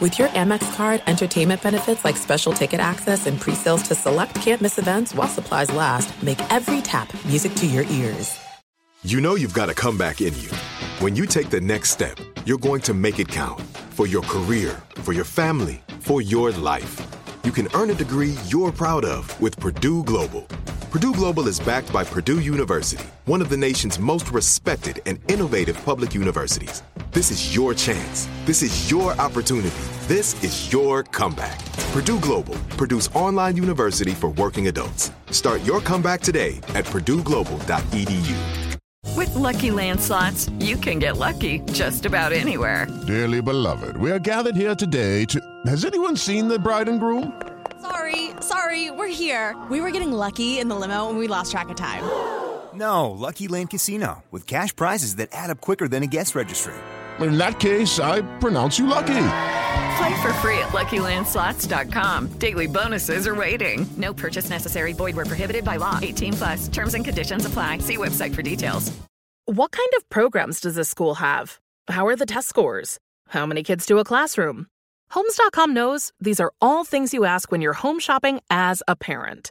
With your Amex card, entertainment benefits like special ticket access and pre-sales to select campus events while supplies last, make every tap music to your ears. You know you've got a comeback in you. When you take the next step, you're going to make it count for your career, for your family, for your life. You can earn a degree you're proud of with Purdue Global. Purdue Global is backed by Purdue University, one of the nation's most respected and innovative public universities. This is your chance. This is your opportunity. This is your comeback. Purdue Global, Purdue's online university for working adults. Start your comeback today at purdueglobal.edu. With Lucky Land slots, you can get lucky just about anywhere. Dearly beloved, we are gathered here today to. Has anyone seen the bride and groom? Sorry, sorry, we're here. We were getting lucky in the limo and we lost track of time. No, Lucky Land Casino, with cash prizes that add up quicker than a guest registry. In that case, I pronounce you lucky. Play for free at LuckyLandSlots.com. Daily bonuses are waiting. No purchase necessary. Void where prohibited by law. 18 plus. Terms and conditions apply. See website for details. What kind of programs does this school have? How are the test scores? How many kids do a classroom? Homes.com knows these are all things you ask when you're home shopping as a parent.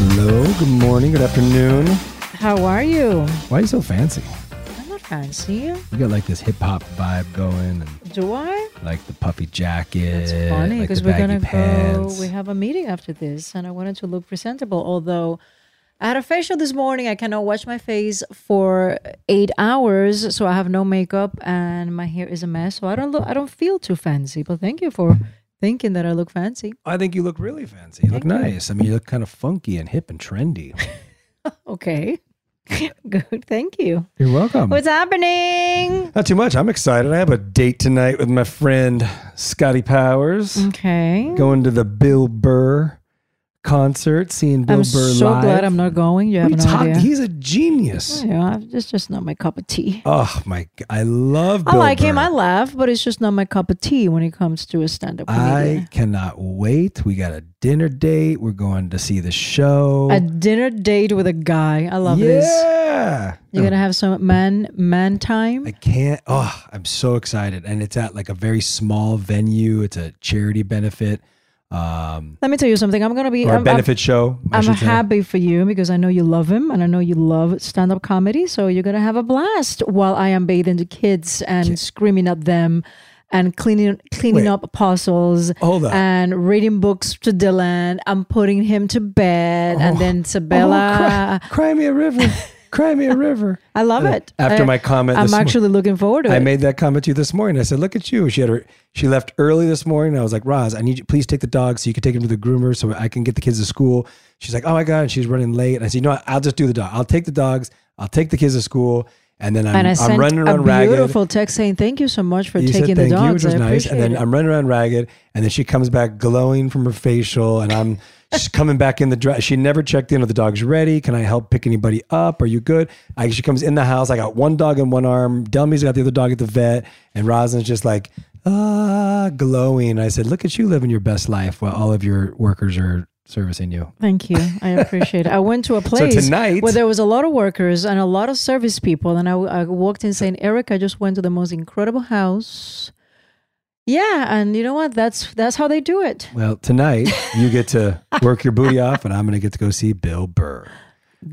Hello, good morning, good afternoon. How are you? Why are you so fancy? I'm not fancy. You got like this hip hop vibe going, and Do I? like the puffy jacket. It's funny because the we're gonna baggy go. We have a meeting after this, and I wanted to look presentable. Although I had a facial this morning, I cannot wash my face for eight hours, so I have no makeup and my hair is a mess. So I don't look. I don't feel too fancy. But thank you for thinking that I look fancy. I think you look really fancy. You look Thank you. nice. I mean, you look kind of funky and hip and trendy. Okay. Good. Thank you. You're welcome. What's happening? Not too much. I'm excited. I have a date tonight with my friend Scotty Powers. Okay. Going to the Bill Burr concert, seeing Bill I'm Burr so live. glad I'm not going. You have no talking- idea. He's a genius. Yeah, it's just not my cup of tea. Oh my! I love. I Bill like him. I laugh, but it's just not my cup of tea when it comes to a stand-up I cannot wait. We got a dinner date. We're going to see the show. A dinner date with a guy. I love this. yeah. You're gonna have some man man time. I can't. Oh, I'm so excited, and it's at like a very small venue. It's a charity benefit, um, Let me tell you something. I'm gonna be. or a I'm, I'm- benefit show. I I'm say. happy for you because I know you love him and I know you love stand-up comedy. So you're gonna have a blast while I am bathing the kids and screaming at them and cleaning cleaning Wait. up puzzles and reading books to Dylan. I'm putting him to bed and then Oh, Sebella. cry, cry me a river. cry me a river. I love it. After I- my comment, I'm this mo- actually looking forward to I it. I made that comment to you this morning. I said, "Look at you." She had her. She left early this morning. I was like, "Roz, I need you. Please take the dog so you can take him to the groomer so I can get the kids to school." She's like, "Oh my god!" And she's running late. And I said, "You know what? I'll just do the dog. I'll take the dogs. I'll take the kids to school, and then I'm, and I I'm running around a ragged." beautiful text saying, "Thank you so much for You taking said the thank you, dogs. which was I nice. And then it." I'm running around ragged, and then she comes back glowing from her facial, and I'm she's coming back in the dress. She never checked in. Are the dogs ready? Can I help pick anybody up? Are you good? I, she comes in the house. I got one dog in one arm. Delmi's got the other dog at the vet, and Roselyn's just like ah glowing. I said, "Look at you living your best life while all of your workers are servicing you." Thank you. I appreciate it. I went to a place So tonight- where there was a lot of workers and a lot of service people. And I, I walked in saying, Eric, I just went to the most incredible house. Yeah. And you know what? That's that's how they do it. Well, tonight you get to work your booty off, and I'm going to get to go see Bill Burr.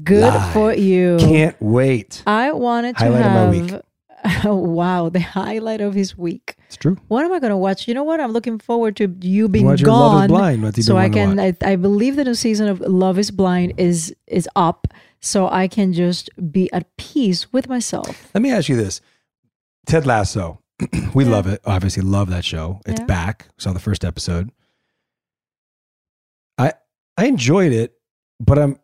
Good Live. for you. Can't wait. I wanted to Highlight of my have. wow, the highlight of his week. It's true. What am I going to watch? You know what? I'm looking forward to you being Watch your Love is gone, Blind. So I can. I, I believe the new season of Love is Blind is is up, so I can just be at peace with myself. Let me ask you this: Ted Lasso. we love it. Obviously, love that show. It's Yeah. back. Saw the first episode. I enjoyed it, but I'm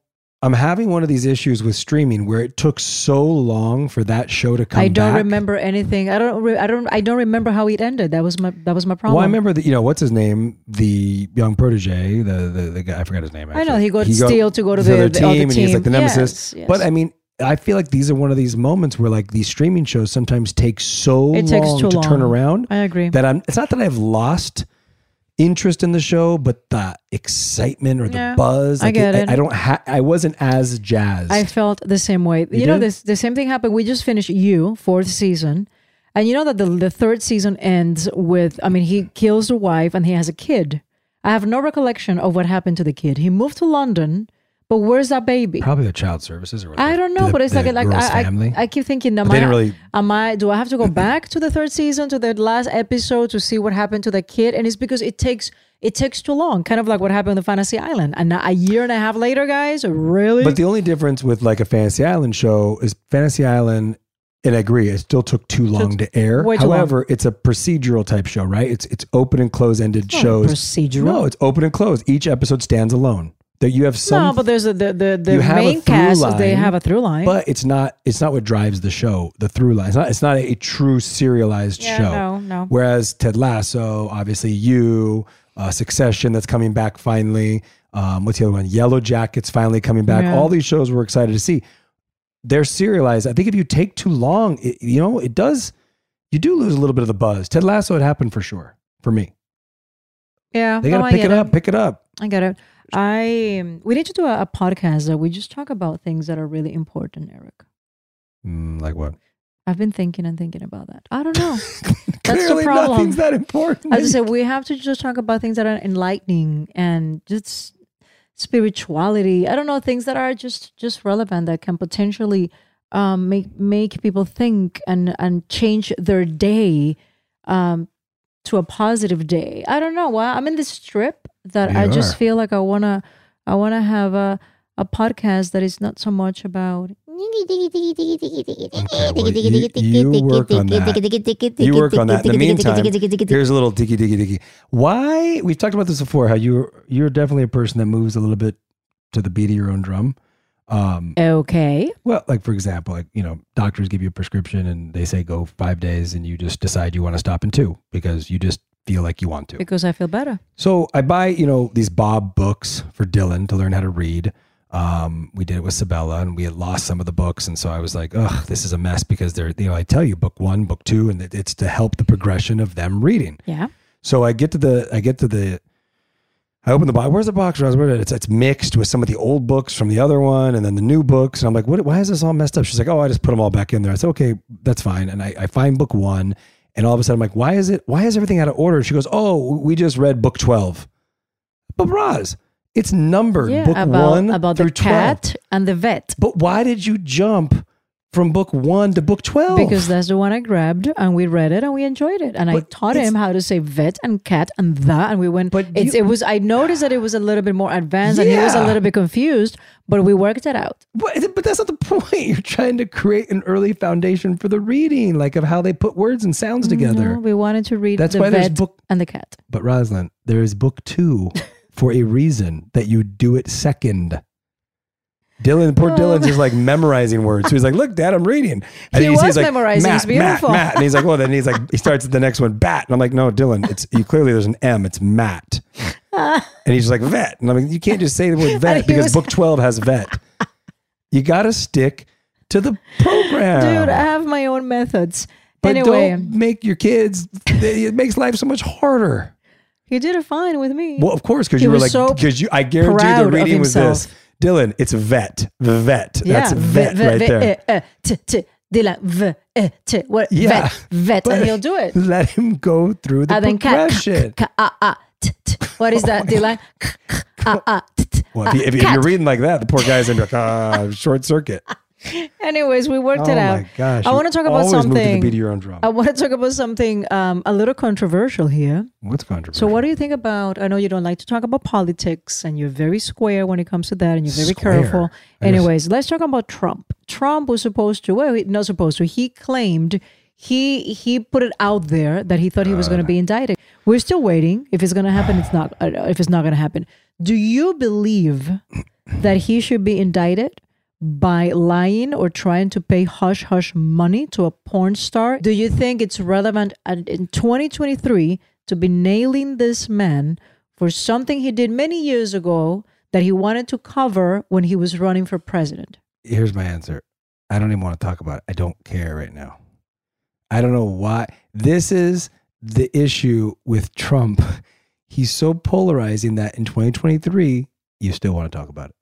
I'm having one of these issues with streaming where it took so long for that show to come. I don't back. remember anything. I don't. Re- I don't. I don't remember how it ended. That was my. That was my problem. Well, I remember that you know what's his name, the young protege, the the, the guy. I forgot his name. I know, actually. he got Steele to go to the- other the team, other and he's like the nemesis. Yes, yes. But I mean, I feel like these are one of these moments where like these streaming shows sometimes take so It long to turn around. I agree. That I'm. It's not that I've lost interest in the show, but the excitement or the Yeah, buzz. I get it. I, don't. Ha- I wasn't as jazzed. I felt the same way. You, You know, this the same thing happened. We just finished You fourth season, and you know that the the third season ends with. I mean, he kills the wife and he has a kid. I have no recollection of what happened to the kid. He moved to London, but where's that baby? Probably the child services or whatever. I don't know, The- but it's like like I, family. I I keep thinking, am I, really- am I? Do I have to go back to the third season to the last episode to see what happened to the kid? And it's because it takes it takes too long, kind of like what happened with the Fantasy Island. And a year and a half later, guys, really? But the only difference with like a Fantasy Island show is Fantasy Island, and I agree, it still took too long to air. too long. However, it's a procedural type show, right? It's it's open and close ended shows. procedural. No, it's open and closed. Each episode stands alone. That you have some, no, but there's a, the the, the a main cast. They have a through line. but it's not it's not what drives the show. The through line. It's not it's not a, true serialized Yeah, show. no, no. Whereas Ted Lasso, obviously, you, uh, Succession, that's coming back finally. Um, what's the other one? Yellow Jackets finally coming back. Yeah. All these shows we're excited to see. They're serialized. I think if you take too long, it, you know, it does. You do lose a little bit of the buzz. Ted Lasso, it happened for sure for me. yeah, They got to I pick it up. Pick it up. I get it. I we need to do a, a podcast that we just talk about things that are really important, Eric. Mm, like what? I've been thinking and thinking about that. I don't know. That's the problem. nothing's that important. As I said, we have to just talk about things that are enlightening and just spirituality. I don't know things that are just just relevant that can potentially um, make make people think and and change their day um, to a positive day. I don't know. Well, I'm in this trip that You I just are. feel like I wanna I wanna have a a podcast that is not so much about Okay, well, you, you work on that. You work on that. In the meantime, here's a little dicky dicky dicky. Why? We've talked about this before. How you you're definitely a person that moves a little bit to the beat of your own drum. Um, okay. well, like for example, like you know, doctors give you a prescription and they say go five days, and you just decide you want to stop in two because you just feel like you want to. Because I feel better. So I buy, you know, these Bob books for Dylan to learn how to read. Um, we did it with Sebella and we had lost some of the books. And so I was like, ugh, this is a mess because they're, you know, I tell you book one, book two, and it's to help the progression of them reading. Yeah. So I get to the, I get to the, I open the box. Where's the box? Roz? Where it's it's mixed with some of the old books from the other one, and then the new books. And I'm like, what? Why is this all messed up? She's like, oh, I just put them all back in there. I said, okay, that's fine. And I, I find book one, and all of a sudden I'm like, why is it? Why is everything out of order? She goes, oh, we just read book twelve. But Roz, it's numbered Yeah. book about one about through the cat 12. and the vet. But why did you jump from book one to book twelve? Because that's the one I grabbed and we read it and we enjoyed it. And I taught him how to say vet and cat and that. And we went, But it's, you- it was, I noticed that it was a little bit more advanced and he was a little bit confused, but we worked it out. But, but that's not the point. You're trying to create an early foundation for the reading, like of how they put words and sounds together. No, we wanted to read That's the why there's book- and the cat. But Roselyn, there is book two for a reason that you do it second. Dylan, poor oh. Dylan's just like memorizing words. So he's like, "Look, Dad, I'm reading." He you was he's like, memorizing. Matt, It's beautiful. Matt, Matt. And he's like, "Well," then he's like, he starts at the next one, bat, and I'm like, "No, Dylan, it's you, clearly there's an M. It's Matt." and he's like, "Vet," and I'm like, "You can't just say the word vet because was- book twelve has vet. You got to stick to the program, Dude, I have my own methods. But anyway, don't make your kids. It makes life so much harder. he did it fine with me. Well, of course, because you were like, so because you, I guarantee the reading was this. Dylan, it's vet, vet. That's yeah, vet, right there. eh, eh, t, t, Dylan, v, eh, t, what, Yeah, vet, vet, and he'll do it. Let him go through the And then progression. t, t. What is that, Dylan? K, k, t, t. Well, if, if, you, are reading like that, the poor guy's in like, ah, short circuit. Anyways, we worked oh it out. gosh! I want to talk about always Move to the something. beat of your own drum. I want to talk about something um, a little controversial here. What's controversial? So, what do you think about? I know you don't like to talk about politics, and you're very square when it comes to that, and you're very Square? careful. Just- Anyways, let's talk about Trump. Trump was supposed to, well, not supposed to. He claimed he he put it out there that he thought he was going to be indicted. We're still waiting. If it's going to happen, it's not. Uh, if it's not going to happen, do you believe that he should be indicted? By lying or trying to pay hush hush money to a porn star? Do you think it's relevant in 2023 to be nailing this man for something he did many years ago that he wanted to cover when he was running for president? Here's my answer. I don't even want to talk about it. I don't care right now. I don't know why. This is the issue with Trump. He's so polarizing that in 2023, you still want to talk about it.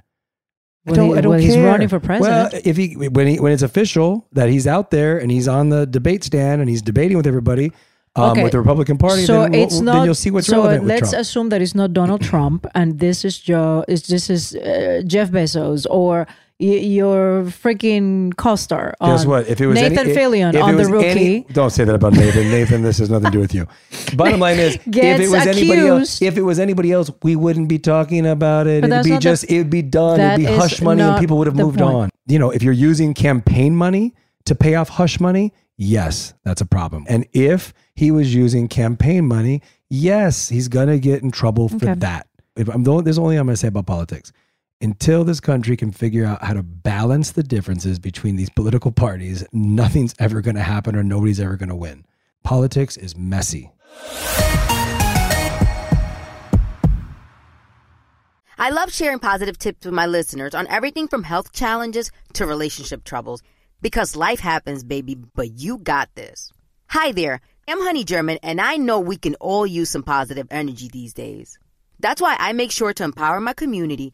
I Well, don't, he- I don't care. he's running for president. Well, if he when he when it's official that he's out there and he's on the debate stand and he's debating with everybody um, Okay. with the Republican Party, so then, we'll- it's not. then you'll see what's so relevant with let's Trump. assume that it's not Donald Trump, and this is Joe. Is this is uh, Jeff Bezos or y- your freaking co-star? Guess what? If it was Nathan any, Fillion if on the rookie, any- don't say that about Nathan. Nathan, this has nothing to do with you. Bottom line is, if it was anybody else, if it was anybody else, we wouldn't be talking about it. But It'd be not the- just, it'd be done. It'd be hush money, and people would have moved point. on. You know, if you're using campaign money to pay off hush money, yes, that's a problem. And if he was using campaign money, yes, he's gonna get in trouble for Okay. that. If I'm the only, there's only I'm gonna say about politics until this country can figure out how to balance the differences between these political parties, nothing's ever going to happen or nobody's ever going to win. Politics is messy. I love sharing positive tips with my listeners on everything from health challenges to relationship troubles because life happens, baby, but you got this. Hi there, I'm Honey German, and I know we can all use some positive energy these days. That's why I make sure to empower my community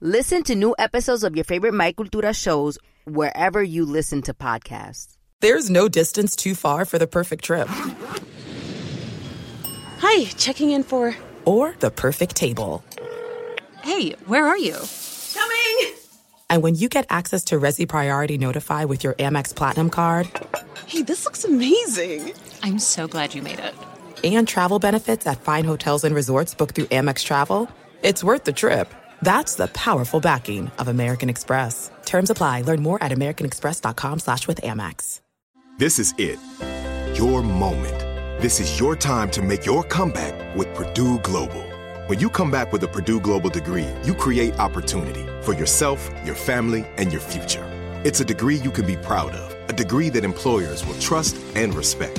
Listen to new episodes of your favorite My Cultura shows wherever you listen to podcasts. There's no distance too far for the perfect trip. Hi, checking in for. Or the perfect table. Hey, where are you? Coming! And when you get access to Resy Priority Notify with your Amex Platinum card Hey, this looks amazing. I'm so glad you made it. and travel benefits at fine hotels and resorts booked through Amex Travel, it's worth the trip. That's the powerful backing of American Express. Terms apply. Learn more at americanexpress.com slash with Amex. This is it. Your moment. This is your time to make your comeback with Purdue Global. When you come back with a Purdue Global degree, you create opportunity for yourself, your family, and your future. It's a degree you can be proud of, a degree that employers will trust and respect.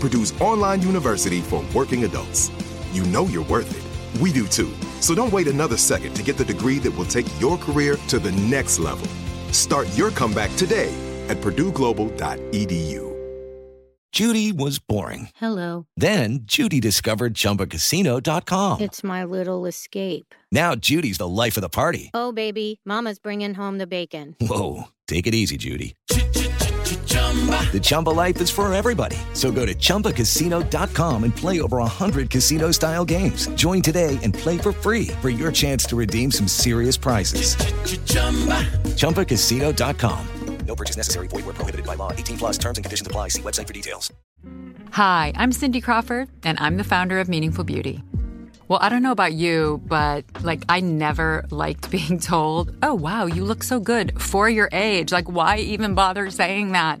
Purdue's online university for working adults. You know you're worth it. We do too. So don't wait another second to get the degree that will take your career to the next level. Start your comeback today at purdueglobal.edu. Judy was boring. Hello. Then Judy discovered ChumbaCasino.com. It's my little escape. Now Judy's the life of the party. Oh, baby, Mama's bringing home the bacon. Whoa, take it easy, Judy. The Chumba life is for everybody. So go to ChumbaCasino.com and play over 100 casino style games. Join today and play for free for your chance to redeem some serious prizes. ChumbaCasino.com. No purchase necessary. Void where prohibited by law. 18 plus terms and conditions apply. See website for details. Hi, I'm Cindy Crawford, and I'm the founder of Meaningful Beauty. Well, I don't know about you, but like I never liked being told, "Oh, wow, you look so good for your age." Like why even bother saying that?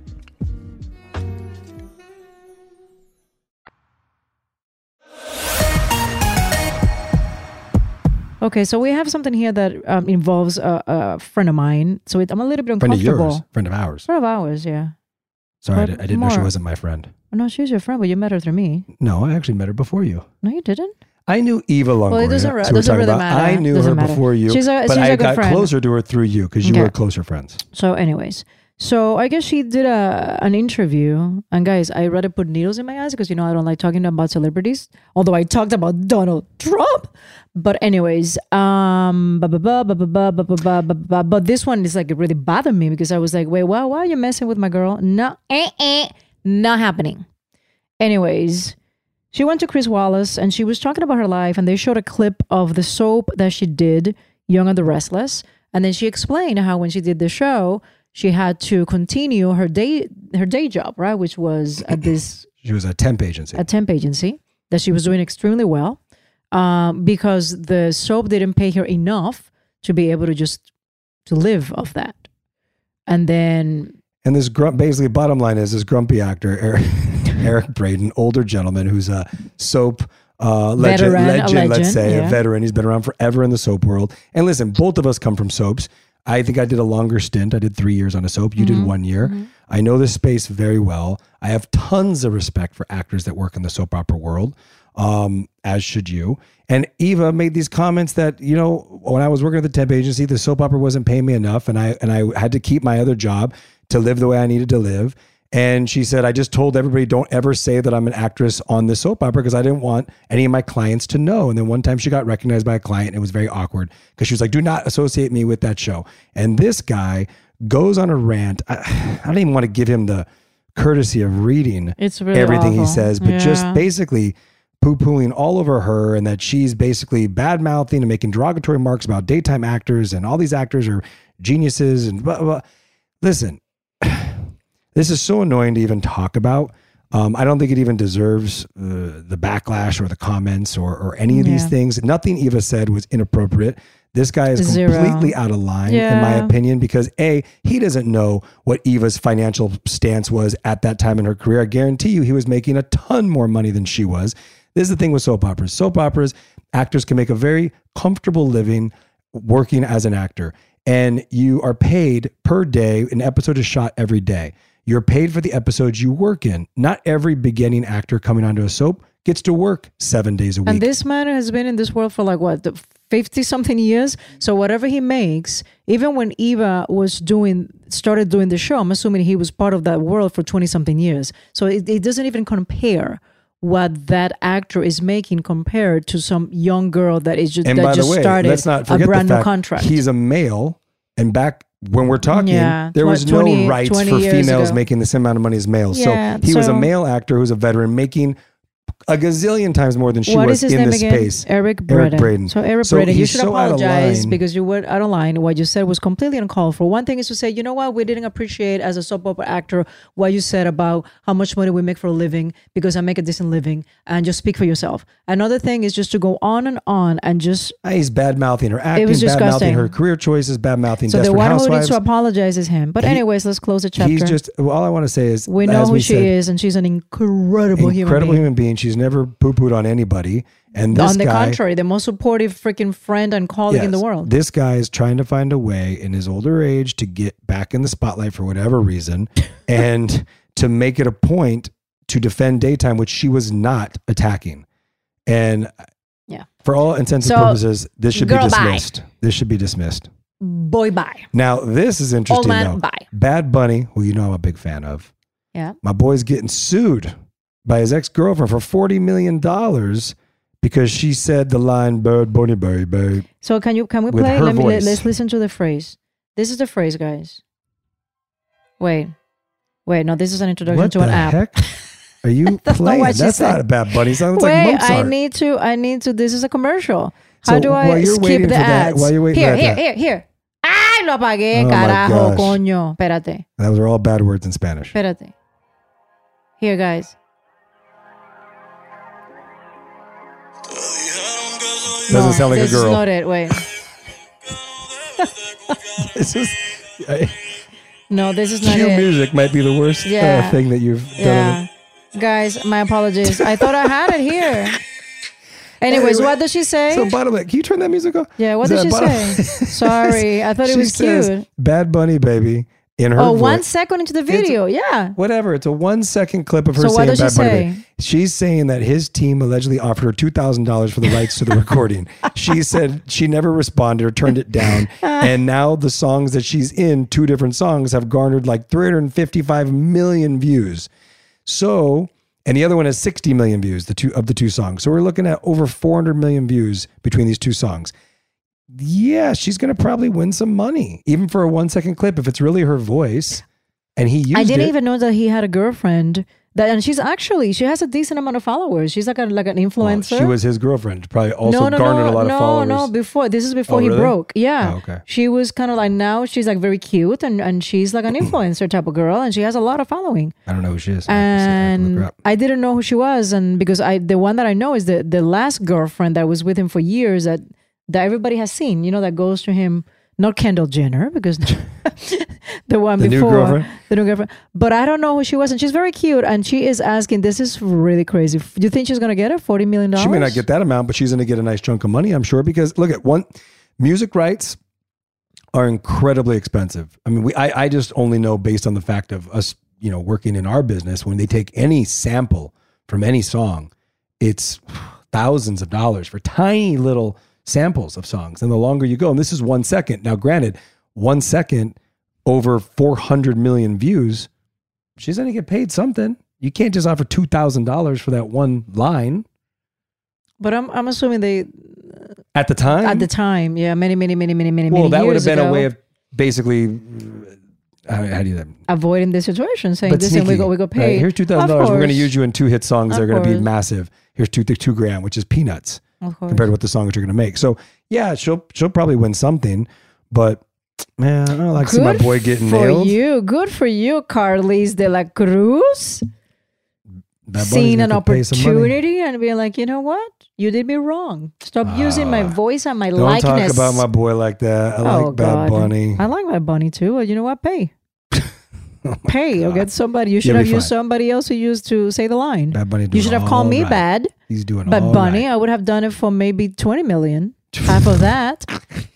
Okay, so we have something here that um, involves a, a friend of mine. So it, I'm a little bit Friend of uncomfortable. yours, friend of ours. Friend of ours, yeah. Sorry, I, But di- I didn't know she wasn't my friend. No, she's your friend, but you met her through me. No, I actually met her before you. No, you didn't. I knew Eva Longoria. Well, it doesn't re- doesn't really about. matter. I knew Doesn't her matter. before you, She's a- but she's I got friend. closer to her through you because you Okay. were closer friends. So, anyways, so I guess she did a an interview. And guys, I rather put needles in my eyes because you know I don't like talking about celebrities. Although I talked about Donald Trump. But anyways, um but this one is like it really bothered me because I was like, wait, why why are you messing with my girl? No, eh, eh, not happening. Anyways, she went to Chris Wallace and she was talking about her life and they showed a clip of the soap that she did, Young and the Restless. And then she explained how when she did the show, she had to continue her day her day job, right? Which was at this She was a temp agency. a temp agency that she was doing extremely well, um, because the soap didn't pay her enough to be able to just to live off that. And then And this grump, basically, bottom line is this grumpy actor, Eric, Eric Braeden, older gentleman who's a soap uh, legend, Veteran, a legend, let's say, yeah. a veteran. He's been around forever in the soap world. And listen, both of us come from soaps. I think I did a longer stint. I did three years on a soap. You Mm-hmm. did one year. I know this space very well. I have tons of respect for actors that work in the soap opera world, um, as should you. And Eva made these comments that you know when I was working at the temp agency, the soap opera wasn't paying me enough, and I and I had to keep my other job to live the way I needed to live. And she said, I just told everybody, don't ever say that I'm an actress on this soap opera because I didn't want any of my clients to know. And then one time she got recognized by a client and it was very awkward because she was like, do not associate me with that show. And this guy goes on a rant. I, I don't even want to give him the courtesy of reading really everything he says, but just basically poo pooing all over her and that she's basically bad mouthing and making derogatory remarks about daytime actors and all these actors are geniuses and blah, blah, blah. Listen, this is so annoying to even talk about. Um, I don't think it even deserves uh, the backlash or the comments or, or any of these things. Nothing Eva said was inappropriate. This guy is Zero. completely out of line, in my opinion, because A, he doesn't know what Eva's financial stance was at that time in her career. I guarantee you he was making a ton more money than she was. This is the thing with soap operas. Soap operas, actors can make a very comfortable living working as an actor. And you are paid per day. An episode is shot every day. You're paid for the episodes you work in. Not every beginning actor coming onto a soap gets to work seven days a week. And this man has been in this world for like what, fifty something years. So whatever he makes, even when Eva was doing, started doing the show, I'm assuming he was part of that world for twenty something years. So it, it doesn't even compare what that actor is making compared to some young girl that is just and that by the just way, started let's not a brand the new contract. he's a male, and back when we're talking, Yeah, there was 20 no rights for females ago. making the same amount of money as males. Yeah, so he was a male actor who's a veteran making a gazillion times more than she What was is his in name this again? space. Eric Braeden. Braeden. So Eric Braeden, you should so apologize because you were out of line. What you said was completely uncalled for. One thing is to say, you know what, we didn't appreciate as a soap opera actor what you said about how much money we make for a living because I make a decent living, and just speak for yourself. Another thing is just to go on and on and just. Ah, He's bad mouthing her acting, bad mouthing her career choices, bad mouthing So the one who needs to apologize is him. But He- anyways, let's close the chapter. He's just all I want to say is we know as who she said, is, and she's an incredible, human incredible being. human being. She's never poo pooed on anybody. And this on the guy, contrary, the most supportive freaking friend and colleague in the world. This guy is trying to find a way in his older age to get back in the spotlight for whatever reason and to make it a point to defend daytime, which she was not attacking. And Yeah. for all intents and So, purposes, this should be girl, bye. dismissed. This should be dismissed. Boy, bye. Now, this is interesting man, though. bye. Bad Bunny, who you know I'm a big fan of. Yeah. My boy's getting sued by his ex-girlfriend for $40 million because she said the line "Bird Bunny Bird Bird." So can you can we play? Let me let, us listen to the phrase. This is the phrase, guys. Wait, wait. No, this is an introduction What to an app. heck? Are you That's not playing? what That's said. not a Bad Bunny song. It's Wait, like Mozart. I need to. I need to. This is a commercial. How So do I skip the for that- ads? while you're waiting here, here, that- here, here. Ay, lo apagué, Oh carajo, coño. Espérate, Those are all bad words in Spanish. espérate. Here, guys. Doesn't sound like a this girl. is not it. Wait. This is I- No, this is not cue it. music might be the worst Yeah. uh, thing that you've done. Yeah. Guys, my apologies. I thought I had it here. Anyways, Anyway, what does she say? So bottom line, can you turn that music off? yeah, what Is did she bottom- say? Sorry, I thought it was says, cute. Bad Bunny, baby, in her Oh, voice. one second into the video. yeah. Whatever. It's a one second clip of her So what saying does she say? She's saying that his team allegedly offered her two thousand dollars for the rights to the recording. she said she never responded or turned it down, and now the songs that she's in, two different songs, have garnered like three hundred and fifty-five million views. So, and the other one has sixty million views. The two of the two songs. So we're looking at over four hundred million views between these two songs. Yeah, she's gonna probably win some money, even for a one-second clip if it's really her voice. And he used I didn't it. even know that he had a girlfriend. That and she's actually she has a decent amount of followers. She's like a like an influencer. She was his girlfriend. Probably also no, no, garnered no, a lot no, of followers. No, no, before this is before Oh, he really? broke. Yeah. Oh, okay. She was kind of like now she's like very cute and and she's like an influencer type of girl and she has a lot of following. I don't know who she is. To see- I have to look her And. I didn't know who she was, and because I the one that I know is the the last girlfriend that was with him for years that that everybody has seen. You know that goes to him. Not Kendall Jenner because the one The before girlfriend? the new girlfriend. But I don't know who she was, and she's very cute. And she is asking. This is really crazy. Do you think she's gonna get it? Forty million dollars? She may not get that amount, but she's going to get a nice chunk of money, I'm sure. Because look at one, music rights are incredibly expensive. I mean, we I, I just only know based on the fact of us, you know, working in our business when they take any sample from any song, it's thousands of dollars for tiny little samples of songs. And the longer you go, and this is one second. Now, granted, one second over 400 million views, she's going to get paid something. You can't just offer $2,000 for that one line But I'm I'm assuming they at the time. at the time, yeah, many many many many many well, many that would have been a way of basically, uh, how, how do you that? avoiding the situation, saying But listen, we go we go Right, pay. here's two thousand dollars. We're going to use you in two hit songs. They're going to be massive. Here's two two grand, which is peanuts. Compared to what the songs you're going to make. So yeah, she'll she'll probably win something, but man, I don't like to see my boy getting for nailed. you. Good for you, Carliz de la Cruz. Bad Seeing an gonna pay some money. opportunity and being like, you know what? You did me wrong. Stop ah. using my voice and my. Don't likeness. talk about my boy like that. I oh, like Oh, Bad God. Bunny. I like my bunny too. Well, you know what? Pay. Oh pay or get somebody. You should have used somebody else who used to say the line. Bad Bunny You should have called me right. bad. He's doing But Bunny, right. I would have done it for maybe 20 million. Half of that.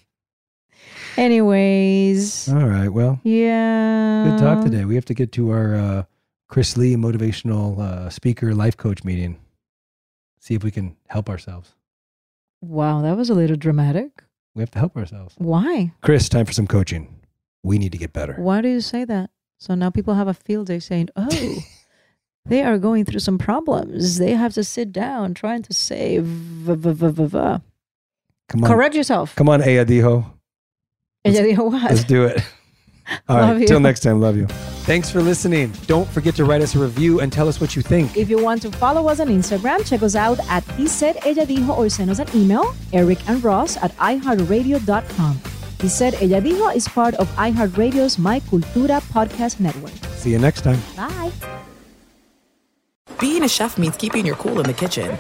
Anyways. All right. Well, Yeah. good talk today. We have to get to our uh, Chris Lee motivational uh, speaker life coach meeting. See if we can help ourselves. Wow, that was a little dramatic. We have to help ourselves. Why? Chris, time for some coaching. We need to get better. Why do you say that? So now people have a field day saying, oh, they are going through some problems. They have to sit down trying to save. v- v- v- v- v." Come on. Correct yourself. Come on, Ayadijo. Ella dijo, what? Let's do it. All you. Till next time. Love you. Thanks for listening. Don't forget to write us a review and tell us what you think. If you want to follow us on Instagram, check us out at He Said Ella Dijo or send us an email, Eric and Ross at iHeartRadio.com. He Said Ella Dijo is part of iHeartRadio's My Cultura podcast network. See you next time. Bye. Being a chef means keeping your cool in the kitchen.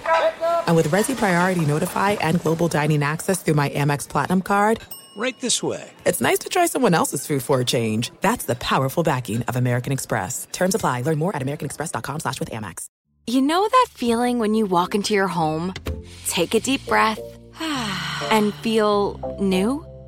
And with Resy Priority Notify and Global Dining Access through my Amex Platinum card, Right this way. it's nice to try someone else's food for a change. That's the powerful backing of American Express. Terms apply. Learn more at americanexpress.com slash with Amex. You know that feeling when you walk into your home, take a deep breath, and feel new?